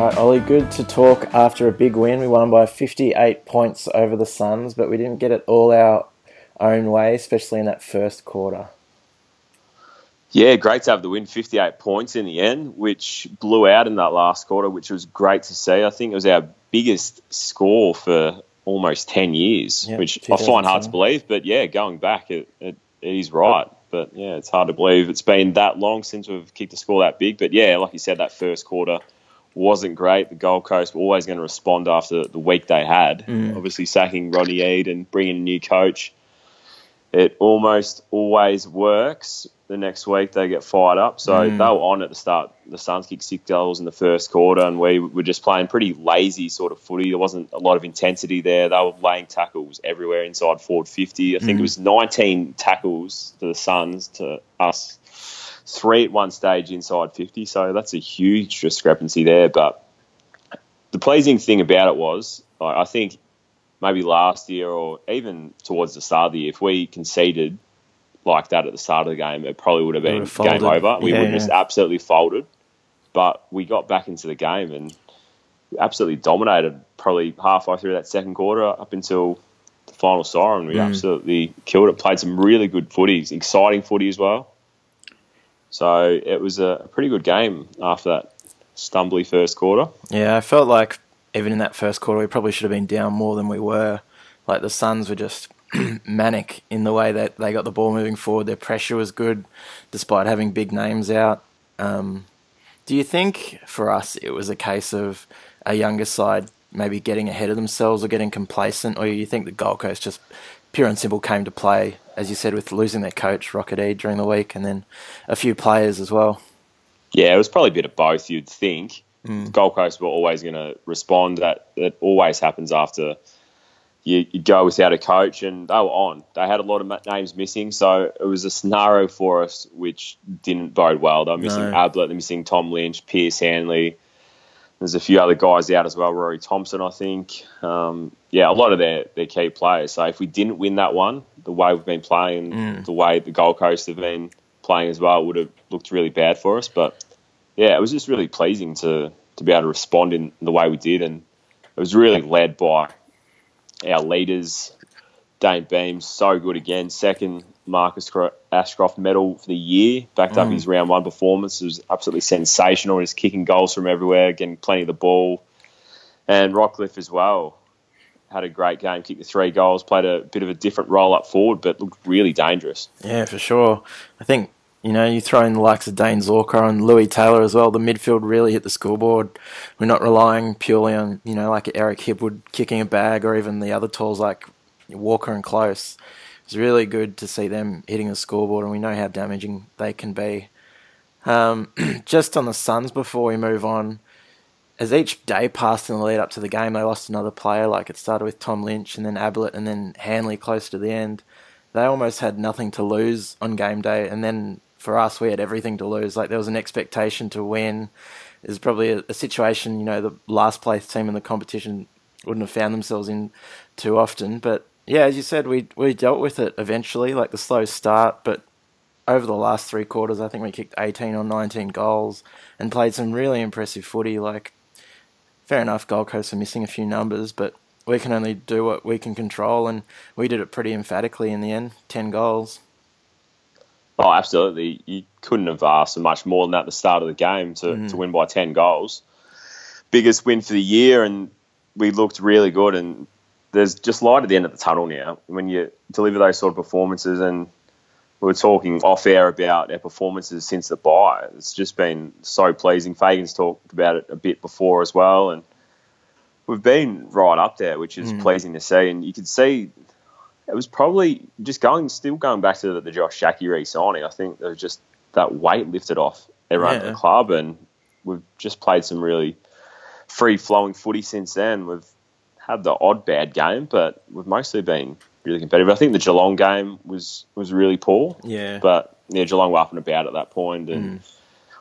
Right, Ollie, good to talk after a big win. We won by 58 points over the Suns, but we didn't get it all our own way, especially in that first quarter. Yeah, great to have the win, 58 points in the end, which blew out in that last quarter, which was great to see. I think it was our biggest score for almost 10 years, Yeah, which I find hard to believe. But yeah, going back, it, it, it is right. But yeah, it's hard to believe it's been that long since we've kicked a score that big. But yeah, like you said, that first quarter wasn't great. The Gold Coast were always going to respond after the week they had. Mm. Obviously, sacking Rodney Eade and bringing a new coach. It almost always works. The next week they get fired up. So Mm. they were on at the start. The Suns kicked six goals in the first quarter, and we were just playing pretty lazy sort of footy. There wasn't a lot of intensity there. They were laying tackles everywhere inside forward 50. I think Mm. it was 19 tackles to the Suns to us three at one stage inside 50. So that's a huge discrepancy there. But the pleasing thing about it was, I think maybe last year or even towards the start of the year, if we conceded like that at the start of the game, it probably would have been Would have game over. We Yeah, would have just yeah. absolutely folded. But we got back into the game and absolutely dominated probably halfway through that second quarter up until the final siren. We Mm. absolutely killed it. Played some really good footies, exciting footy as well. So it was a pretty good game after that stumbly first quarter. Yeah, I felt like even in that first quarter, we probably should have been down more than we were. Like the Suns were just manic in the way that they got the ball moving forward. Their pressure was good, despite having big names out. Um, do you think for us it was a case of a younger side maybe getting ahead of themselves or getting complacent, or do you think the Gold Coast just pure and simple came to play, as you said, with losing their coach Rocket E during the week, and then a few players as well? Yeah, it was probably a bit of both. You'd think Mm. Gold Coast were always going to respond. That that always happens after you, you go without a coach, and they were on. They had a lot of names missing, so it was a scenario for us which didn't bode well. They were missing No. Ablett, they're missing Tom Lynch, Pearce Hanley. There's a few other guys out as well, Rory Thompson, I think. Um, yeah, a lot of their, their key players. So if we didn't win that one, the way we've been playing, Mm. the way the Gold Coast have been playing as well, would have looked really bad for us. But yeah, it was just really pleasing to to be able to respond in the way we did, and it was really led by our leaders. Dayne Beam, so good again. Second Marcus Ashcroft medal for the year. Backed up Mm. his round one performance. It was absolutely sensational. He's kicking goals from everywhere, getting plenty of the ball. And Rockliff as well had a great game. Kicked the three goals. Played a bit of a different role up forward, but looked really dangerous. Yeah, for sure. I think you know you throw in the likes of Dayne Zorko and Lewis Taylor as well. The midfield really hit the scoreboard. We're not relying purely on you know like Eric Hipwood kicking a bag or even the other tools like Walker and Close. It's really good to see them hitting the scoreboard, and we know how damaging they can be. Um, just on the Suns before we move on, as each day passed in the lead up to the game, they lost another player. Like it started with Tom Lynch and then Ablett and then Hanley close to the end. They almost had nothing to lose on game day, and then for us, we had everything to lose. Like there was an expectation to win. There's probably a, a situation, you know, the last place team in the competition wouldn't have found themselves in too often. But yeah, as you said, we we dealt with it eventually, like the slow start, but over the last three quarters, I think we kicked 18 or 19 goals and played some really impressive footy. Like, fair enough, Gold Coast are missing a few numbers, but we can only do what we can control, and we did it pretty emphatically in the end 10 goals. Oh, absolutely. You couldn't have asked for much more than that at the start of the game to, Mhm. to win by 10 goals. Biggest win for the year, and we looked really good. And there's just light at the end of the tunnel now when you deliver those sort of performances. And we were talking off air about our performances since the bye. It's just been so pleasing. Fagan's talked about it a bit before as well. And we've been right up there, which is Mm. pleasing to see. And you could see it was probably just going, still going back to the, the Josh Schache re-signing. I think there was just that weight lifted off everyone at Yeah. the club, and we've just played some really free-flowing footy since then. We've had the odd bad game, but we've mostly been really competitive. I think the Geelong game was was really poor, Yeah. but yeah, Geelong were up and about at that point, and Mm.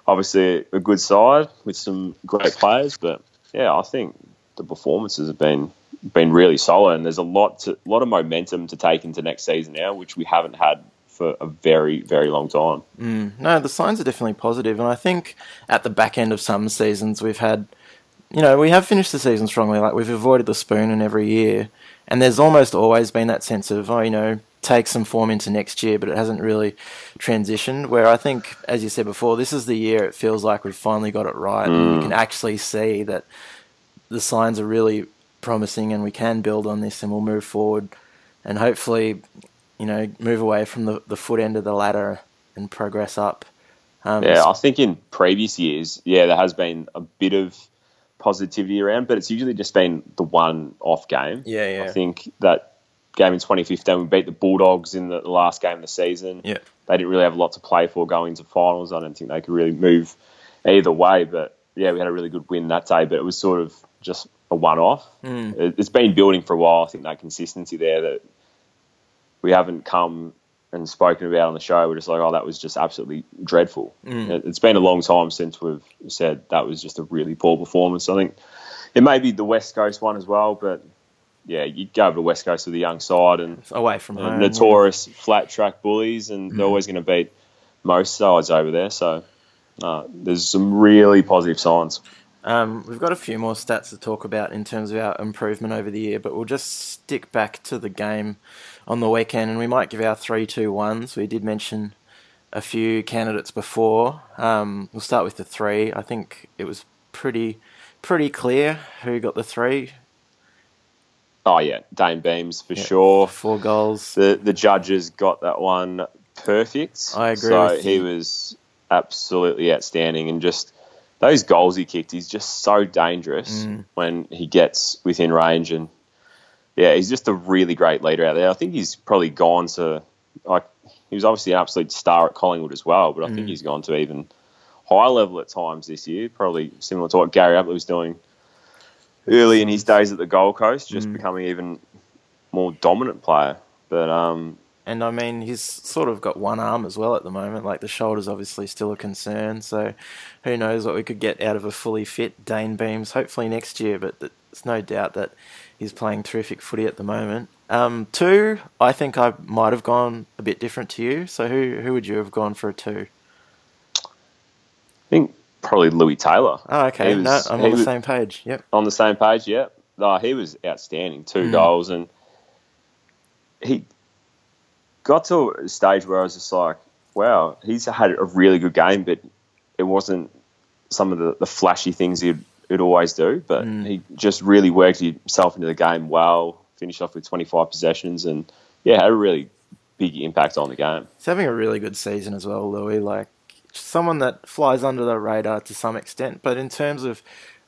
obviously a good side with some great players. But yeah, I think the performances have been been really solid, and there's a lot to, lot of momentum to take into next season now, which we haven't had for a very very long time. Mm, no, the signs are definitely positive, and I think at the back end of some seasons we've had you know, we have finished the season strongly. Like we've avoided the spoon in every year, and there's almost always been that sense of, oh, you know, take some form into next year, but it hasn't really transitioned. Where I think, as you said before, this is the year it feels like we've finally got it right. And you can actually see that the signs are really promising, and we can build on this, and we'll move forward, and hopefully, you know, move away from the, the foot end of the ladder and progress up. Um, Yeah, I think in previous years, yeah, there has been a bit of positivity around, but it's usually just been the one off game. Yeah, yeah. I think that game in 2015, we beat the Bulldogs in the, last game of the season. Yeah. They didn't really have a lot to play for going into finals. I don't think they could really move either way, but yeah, we had a really good win that day, but it was sort of just a one off. Mm. It's been building for a while. I think that consistency there that we haven't come and spoken about on the show. We're just like, oh, that was just absolutely dreadful. Mm. It, it's been a long time since we've said that was just a really poor performance. I think it may be the West Coast one as well, but yeah, you go over to West Coast with a young side and away from uh, home. notorious flat track bullies, and Mm. they're always going to beat most sides over there. So uh, there's some really positive signs. Um, we've got a few more stats to talk about in terms of our improvement over the year, but we'll just stick back to the game on the weekend, and we might give our three, two, ones. We did mention a few candidates before. Um, we'll start with the three. I think it was pretty, pretty clear who got the three. Oh yeah, Dayne Beams for Yeah. sure. Four goals. The the judges got that one perfect. I agree So he was absolutely outstanding, and just those goals he kicked, he's just so dangerous Mm. when he gets within range, and yeah, he's just a really great leader out there. I think he's probably gone to like he was obviously an absolute star at Collingwood as well, but I think Mm. he's gone to even higher level at times this year, probably similar to what Gary Ablett was doing early in his days at the Gold Coast, just Mm. becoming even more dominant player. But um, And I mean, he's sort of got one arm as well at the moment. Like the shoulder's obviously still a concern. So who knows what we could get out of a fully fit Dayne Beams, hopefully next year. But there's no doubt that he's playing terrific footy at the moment. Um, two, I think I might have gone a bit different to you. So who who would you have gone for a two? I think probably Lewis Taylor. Oh, okay. He no, I'm on the was- same page. Yep. on the same page. Yeah, no, he was outstanding. Two Mm. goals, and he got to a stage where I was just like, "Wow, he's had a really good game," but it wasn't some of the, the flashy things he'd, he'd always do. But Mm. he just really worked himself into the game well. Finished off with 25 possessions, and yeah, had a really big impact on the game. He's having a really good season as well, Lewis. Like someone that flies under the radar to some extent, but in terms of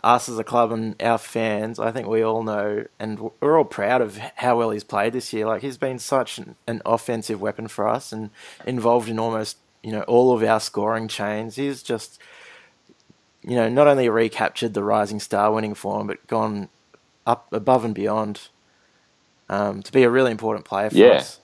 us as a club and our fans, I think we all know, and we're all proud of how well he's played this year. Like he's been such an, an offensive weapon for us, and involved in almost you know all of our scoring chains. He's just you know not only recaptured the rising star winning form, but gone up above and beyond um, to be a really important player for Yeah. us.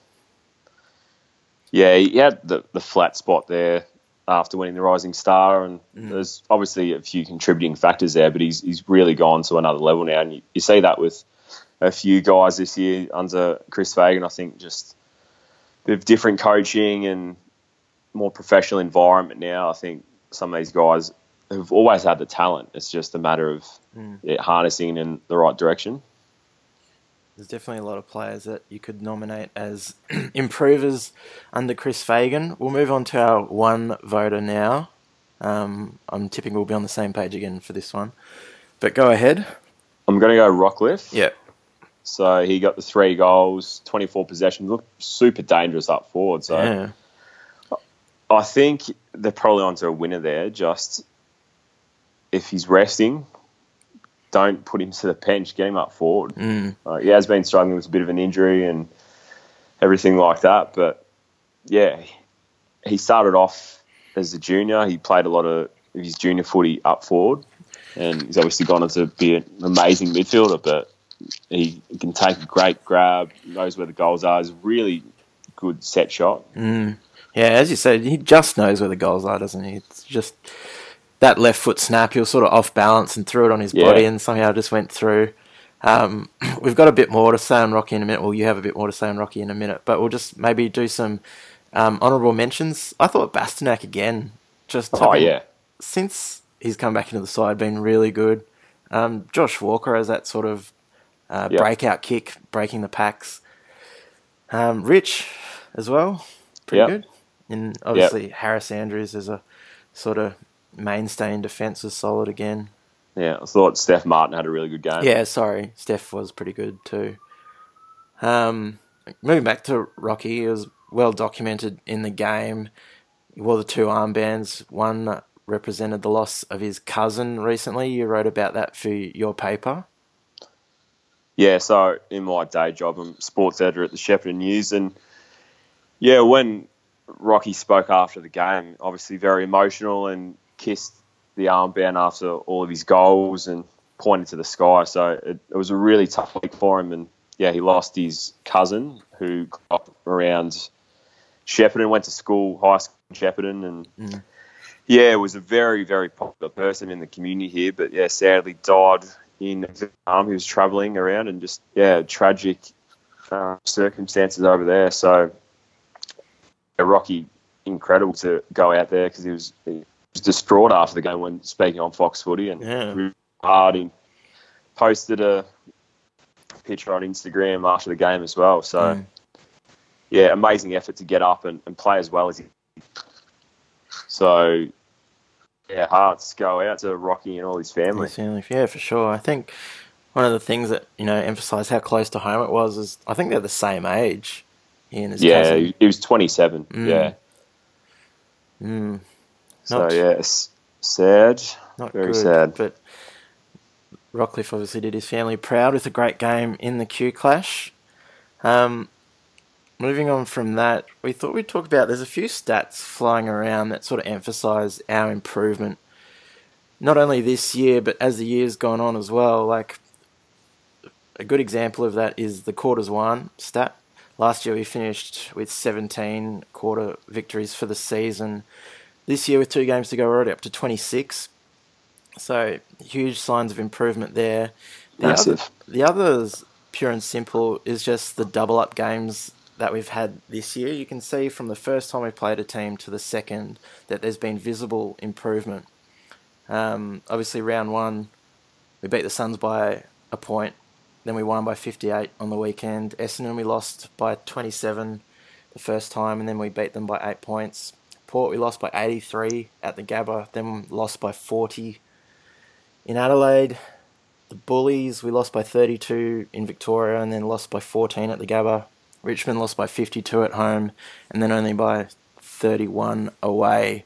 Yeah, he had the, the flat spot there after winning the Rising Star, and Mm. there's obviously a few contributing factors there, but he's he's really gone to another level now, and you, you see that with a few guys this year under Chris Fagan. I think just with different coaching and more professional environment now. I think some of these guys have always had the talent. It's just a matter of Mm. it harnessing in the right direction. There's definitely a lot of players that you could nominate as improvers under Chris Fagan. We'll move on to our one voter now. Um, I'm tipping we'll be on the same page again for this one. But go ahead. I'm going to go Rockliff. Yeah. So he got the three goals, 24 possessions, looked super dangerous up forward. So Yeah. I think they're probably onto a winner there. Just if he's resting, don't put him to the bench, get him up forward. Mm. Uh, he has been struggling with a bit of an injury and everything like that. But yeah, he started off as a junior. He played a lot of his junior footy up forward, and he's obviously gone on to be an amazing midfielder. But he can take a great grab, knows where the goals are. Is a really good set shot. Mm. Yeah, as you said, he just knows where the goals are, doesn't he? It's just that left foot snap. He was sort of off balance and threw it on his Yeah. body, and somehow just went through. Um, we've got a bit more to say on Rocky in a minute. Well, you have a bit more to say on Rocky in a minute, but we'll just maybe do some um, honourable mentions. I thought Bastinac again, just Oh yeah, since he's come back into the side, been really good. Um, Josh Walker has that sort of uh, Yep. breakout kick, breaking the packs. Um, Rich as well, pretty Yep. good. And obviously Harris Andrews is a sort of mainstay in defence was solid again. Yeah, I thought Steph Martin had a really good game. Yeah, sorry, Steph was pretty good too. Um, moving back to Rocky, it was well documented in the game. He wore the two armbands. One represented the loss of his cousin recently. You wrote about that for your paper. Yeah, so in my day job, I'm sports editor at the Shepparton News, and yeah, when Rocky spoke after the game, obviously very emotional and kissed the armband after all of his goals and pointed to the sky. So it, it was a really tough week for him, and yeah, he lost his cousin who grew up around Shepparton, went to school, high school in Shepparton, and Mm. yeah, was a very, very popular person in the community here, but yeah, sadly died in Vietnam. He was travelling around and just yeah, tragic uh, circumstances over there. So yeah, Rocky, incredible to go out there because he was, was distraught after the game when speaking on Fox Footy and Yeah. hard. He posted a picture on Instagram after the game as well. So Mm. yeah, amazing effort to get up and, and play as well as he. So yeah, hearts go out to Rocky and all his family. His family, yeah, for sure. I think one of the things that you know emphasised how close to home it was is I think they're the same age. His Yeah, cousin. he, was 27. Mm. Yeah. Mm, So Not- yeah, it's sad. not Very good, sad. But Rockliff obviously did his family proud with a great game in the Q Clash. Um, moving on from that, we thought we'd talk about. There's a few stats flying around that sort of emphasise our improvement, not only this year but as the year's gone on as well. Like a good example of that is the quarters one stat. Last year we finished with 17 quarter victories for the season. This year, with two games to go, we're already up to 26. So huge signs of improvement there. The Massive. Other, the others, pure and simple, is just the double up games that we've had this year. You can see from the first time we played a team to the second that there's been visible improvement. Um, obviously, round one, we beat the Suns by a point. Then we won by 58 on the weekend. Essendon we lost by 27 the first time, and then we beat them by eight points. Port we lost by 83 at the Gabba, then lost by 40 in Adelaide. The Bullies we lost by 32 in Victoria, and then lost by 14 at the Gabba. Richmond lost by 52 at home, and then only by 31 away.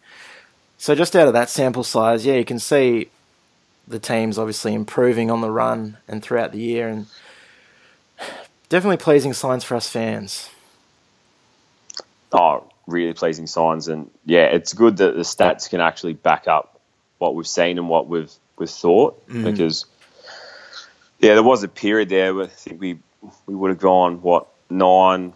So just out of that sample size, yeah, you can see the team's obviously improving on the run and throughout the year, and definitely pleasing signs for us fans. Oh, really pleasing signs, and yeah, it's good that the stats can actually back up what we've seen and what we've we've thought Mm. because yeah, there was a period there where I think we we would have gone what nine,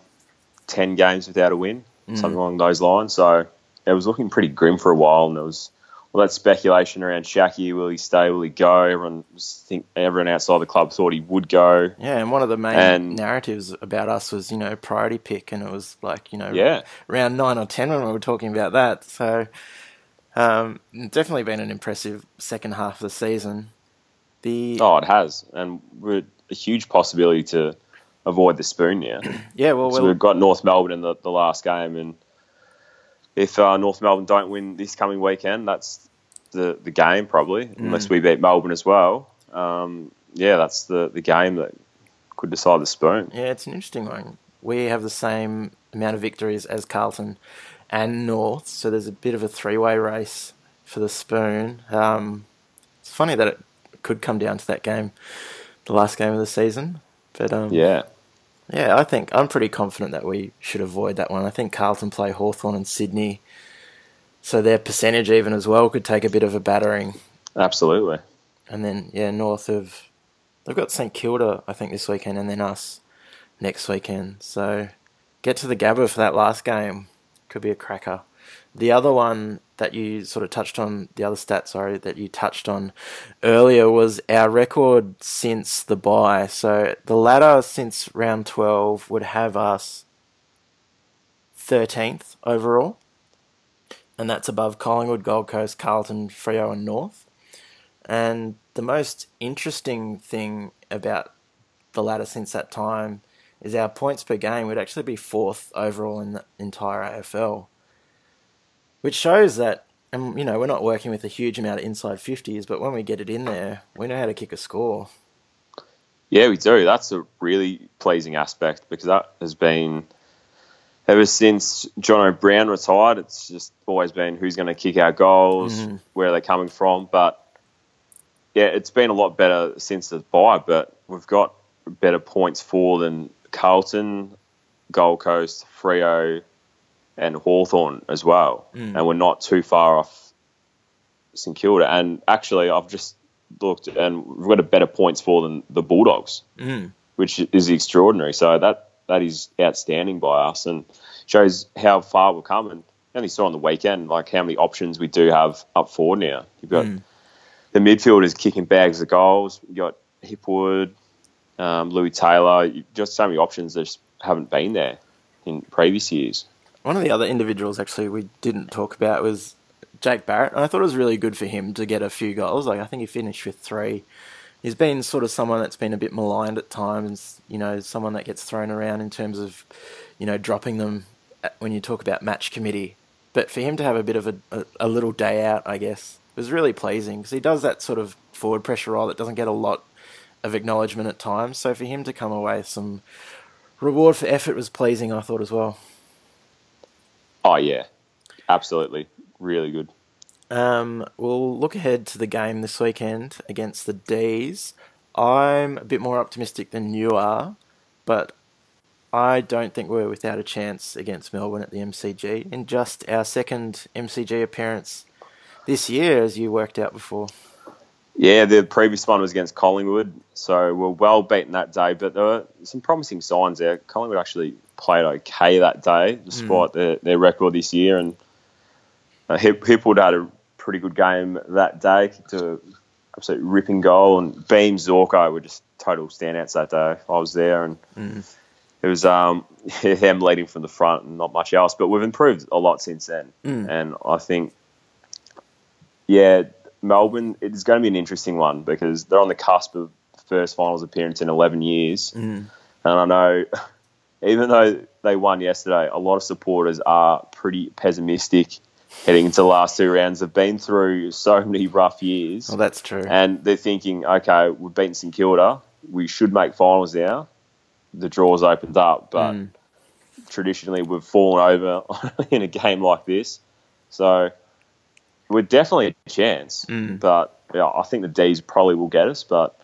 ten games without a win, Mm. something along those lines. So it was looking pretty grim for a while, and there was all that speculation around Schache. Will he stay? Will he go? Everyone was think everyone outside the club thought he would go. Yeah, and one of the main And- narratives about us was, you know, priority pick, and it was like, you know, Yeah. round nine or ten when we were talking about that. So, um, definitely been an impressive second half of the season. The Oh, it has, and we're a huge possibility to avoid the spoon now. yeah, well, So well we've got North Melbourne in the, the last game, and if uh, North Melbourne don't win this coming weekend, that's the the game probably, Mm. unless we beat Melbourne as well. Um, yeah, that's the, the game that could decide the spoon. yeah, it's an interesting one. We have the same amount of victories as Carlton and North, so there's a bit of a three-way race for the spoon. Um, it's funny that it could come down to that game, the last game of the season, but um, Yeah, Yeah, I think I'm pretty confident that we should avoid that one. I think Carlton play Hawthorn and Sydney, so their percentage even as well could take a bit of a battering. absolutely. And then yeah, north of they've got St Kilda I think this weekend, and then us next weekend. So get to the Gabba for that last game could be a cracker. The other one that you sort of touched on, the other stat, sorry, that you touched on earlier was our record since the bye. So the ladder since round 12 would have us 13th overall, and that's above Collingwood, Gold Coast, Carlton, Freo, and North. And the most interesting thing about the ladder since that time is our points per game would actually be fourth overall in the entire AFL, which shows that. And you know we're not working with a huge amount of inside fifties, but when we get it in there, we know how to kick a score. Yeah, we do. That's a really pleasing aspect because that has been ever since Jonathan Brown retired. It's just always been who's going to kick our goals, Mhm. where they're coming from. But yeah, it's been a lot better since the bye. But we've got better points for than Carlton, Gold Coast, Freo, and Hawthorn as well. Mm. And we're not too far off St Kilda. And actually, I've just looked and we've got a better points for than the Bulldogs Mm. which is extraordinary. So that that is outstanding by us and shows how far we've come. And only saw on the weekend like how many options we do have up forward now. You've got Mm. the midfielders kicking bags of goals. You've got Hipwood, um, Lewis Taylor. Just so many options that just haven't been there in previous years. One of the other individuals actually we didn't talk about was Jake Barrett, and I thought it was really good for him to get a few goals. Like I think he finished with three. He's been sort of someone that's been a bit maligned at times. You know, someone that gets thrown around in terms of, you know, dropping them when you talk about match committee. But for him to have a bit of a, a, a little day out, I guess, was really pleasing because he does that sort of forward pressure role that doesn't get a lot of acknowledgement at times. So for him to come away with some reward for effort was pleasing, I thought as well. Oh yeah, absolutely, really good. Um, we'll look ahead to the game this weekend against the D's. I'm a bit more optimistic than you are, but I don't think we're without a chance against Melbourne at the MCG in just our second MCG appearance this year, as you worked out before. Yeah, the previous one was against Collingwood, so we're well beaten that day. But there were some promising signs there. Collingwood actually played okay that day, despite their, their record this year. And uh, Hip, Hipwood had a pretty good game that day, kicked a absolute ripping goal. And Beam Zorko were just total standouts that day. I was there, and Mm. it was um, them leading from the front and not much else. But we've improved a lot since then, Mm. and I think, yeah, Melbourne it is going to be an interesting one because they're on the cusp of first finals appearance in 11 years, Mm. and I know. Even though they won yesterday, a lot of supporters are pretty pessimistic heading into the last two rounds. They've been through so many rough years Well, that's true. and they're thinking, okay, we've beaten St Kilda, we should make finals now. The draw's opened up, but Mm. traditionally we've fallen over in a game like this, so we're definitely a chance. Mm. But yeah, I think the D's probably will get us, but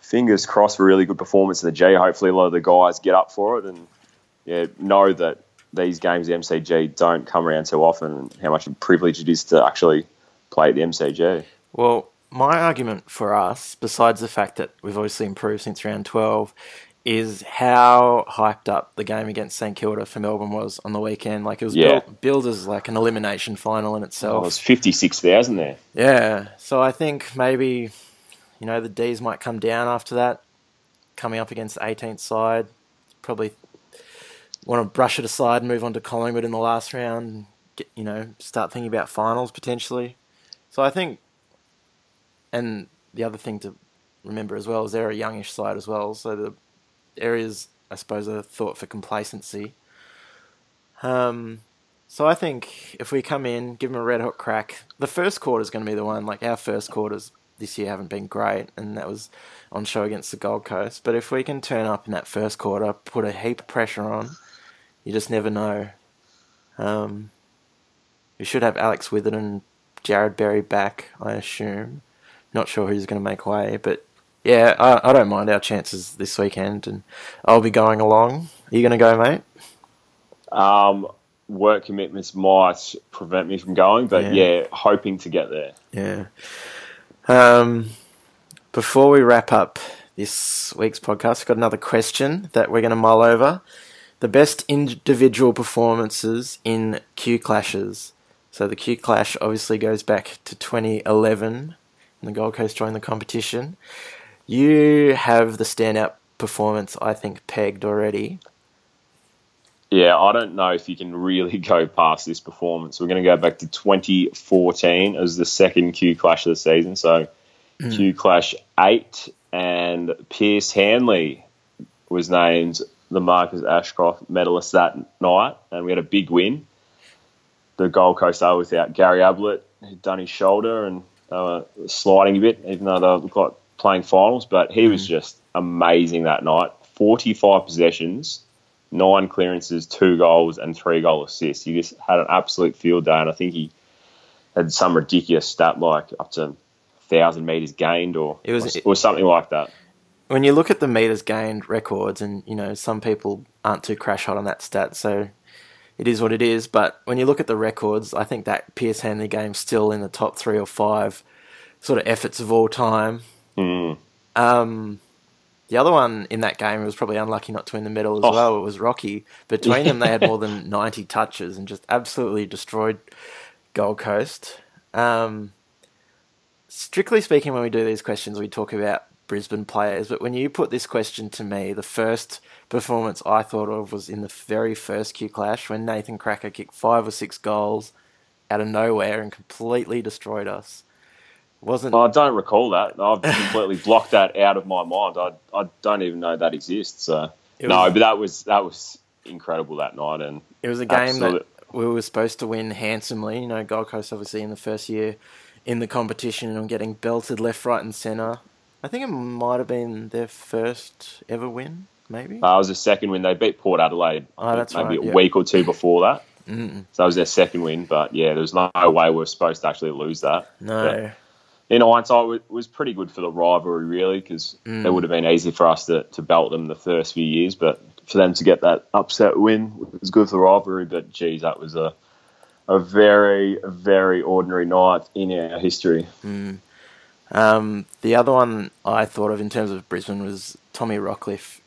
fingers crossed for a really good performance in the G. Hopefully, a lot of the guys get up for it and yeah, know that these games, the MCG, don't come around too often, and how much of a privilege it is to actually play at the MCG. Well, my argument for us, besides the fact that we've obviously improved since round 12, is how hyped up the game against St Kilda for Melbourne was on the weekend. Like, it was Yeah. built, billed as like an elimination final in Oh, itself. there's 56,000 there. Yeah, so I think maybe, you know, the D's might come down after that, coming up against the 18th side. Probably want to brush it aside and move on to Collingwood in the last round. And get, you know, start thinking about finals potentially. So I think, and the other thing to remember as well is they're a youngish side as well. So the areas, I suppose, are thought for complacency. Um, so I think if we come in, give them a red hot crack, the first quarter is going to be the one. Like our first quarters this year haven't been great, and that was on show against the Gold Coast. But if we can turn up in that first quarter, put a heap of pressure on, you just never know. Um, we should have Alex Witherden and Jarrod Berry back, I assume. Not sure who's going to make way, but yeah, I, I don't mind our chances this weekend, and I'll be going along. Are you going to go, mate? Um, work commitments might prevent me from going, but Yeah. yeah, hoping to get there. Yeah. Um, before we wrap up this week's podcast, I've got another question that we're going to mull over. The best individual performances in Q clashes. So the Q clash obviously goes back to 2011 when the Gold Coast joined the competition. You have the standout performance, I think, pegged already. Yeah, I don't know if you can really go past this performance. We're going to go back to 2014 as the second Q clash of the season. So mm. Q Clash 8, and Pearce Hanley was named the Marcus Ashcroft medalist that night, and we had a big win. The Gold Coast are without Gary Ablett, who'd done his shoulder and they were sliding a bit, even though they looked like playing finals. But he was mm. just amazing that night. 45 possessions, nine clearances, two goals, and three goal assists. He just had an absolute field day, and I think he had some ridiculous stat like up to thousand meters gained or It was- or something like that. When you look at the meters gained records, and you know some people aren't too crash hot on that stat, so it is what it is. But when you look at the records, I think that Pearce Hanley game's still in the top three or five sort of efforts of all time. Mm. Um, the other one in that game was probably unlucky not to win the medal as Oh. well. It was Rocky. Between them, they had more than ninety touches and just absolutely destroyed Gold Coast. Um, strictly speaking, when we do these questions, we talk about Brisbane players. But when you put this question to me, the first performance I thought of was in the very first Q Clash when Nathan Krakouer kicked five or six goals out of nowhere and completely destroyed us. Wasn't I don't recall that. I've completely blocked that out of my mind. I, I don't even know that exists. So It no, but that was that was incredible that night, and It was a game Absolute- that we were supposed to win handsomely. You know, Gold Coast obviously in the first year in the competition and getting belted left, right, and centre. I think it might have been their first ever win, maybe. uh, it was a second win. They beat Port Adelaide. Oh, that's maybe right, a yeah. week or two before that. Mm, So that was their second win. But yeah, there was no way we are supposed to actually lose that. no, in hindsight, it was pretty good for the rivalry, really, because Mm. it would have been easy for us to, to belt them the first few years. But for them to get that upset win was good for the rivalry. But geez, that was a a very, very ordinary night in our history. Um, the other one I thought of in terms of Brisbane was Tommy Rockliff.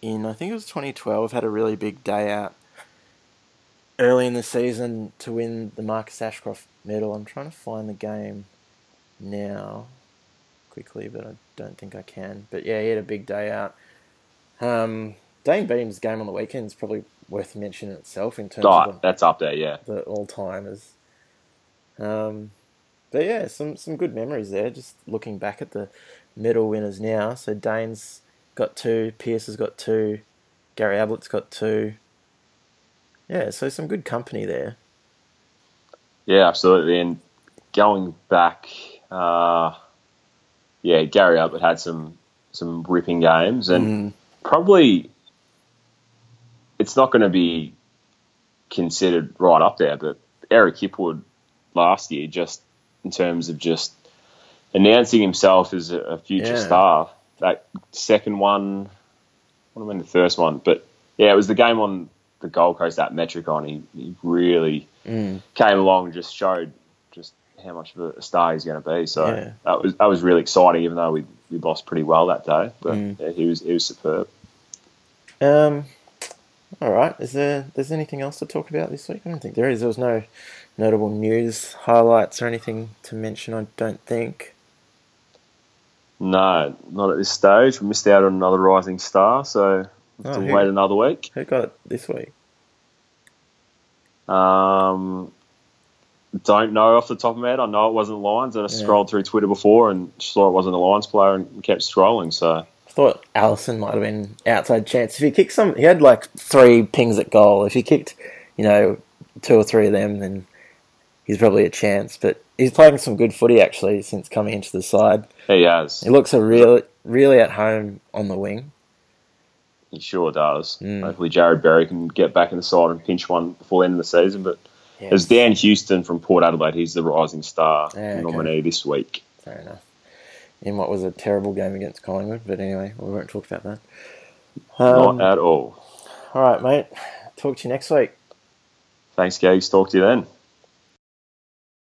In I think it was 2012, had a really big day out early in the season to win the Marcus Ashcroft medal. I'm trying to find the game now quickly, but I don't think I can. But yeah, he had a big day out. Um, Dayne Beam's game on the weekend is probably worth mentioning itself in terms Oh, of the, that's up there, yeah. the all timers. Um, but yeah, some some good memories there. Just looking back at the medal winners now. So Dayne's got two, Pearce has got two, Gary Ablett's got two. Yeah, so some good company there. Yeah, absolutely. And going back, uh, yeah, Gary Ablett had some some ripping games, and Mm, probably it's not going to be considered right up there. But Eric Hipwood last year, just in terms of just announcing himself as a, future Yeah. star, that second one, I don't know the first one, but yeah, it was the game on the Gold Coast that Metricon. He, he really mm, came along and just showed just how much of a star he's going to be. So Yeah. that was that was really exciting, even though we, we lost pretty well that day. But Mm. yeah, he was he was superb. Um, all right. Is there there's anything else to talk about this week? I don't think there is. There was no notable news highlights or anything to mention. I don't think. No, not at this stage. We missed out on another rising star, so we'll have Oh, to who- wait another week. Who got it this week? Um, don't know off the top of my head. I know it wasn't Lions, and I Yeah. scrolled through Twitter before and saw it wasn't a Lions player, and kept scrolling. So I thought Allison might have been outside chance. If he kicked some, he had like three pings at goal. If he kicked, you know, two or three of them, then he's probably a chance. But he's playing some good footy actually since coming into the side. he has. He looks a real, really at home on the wing. He sure does. Mm. Hopefully, Jarrod Berry can get back in the side and pinch one before the end of the season. But Yeah, There's Dan Houston from Port Adelaide. He's the rising star Yeah, okay. nominee this week. fair enough. In what was a terrible game against Collingwood, but anyway, we won't talk about that. Um, Not at all. all right, mate. Talk to you next week. Thanks, Gags. Talk to you then.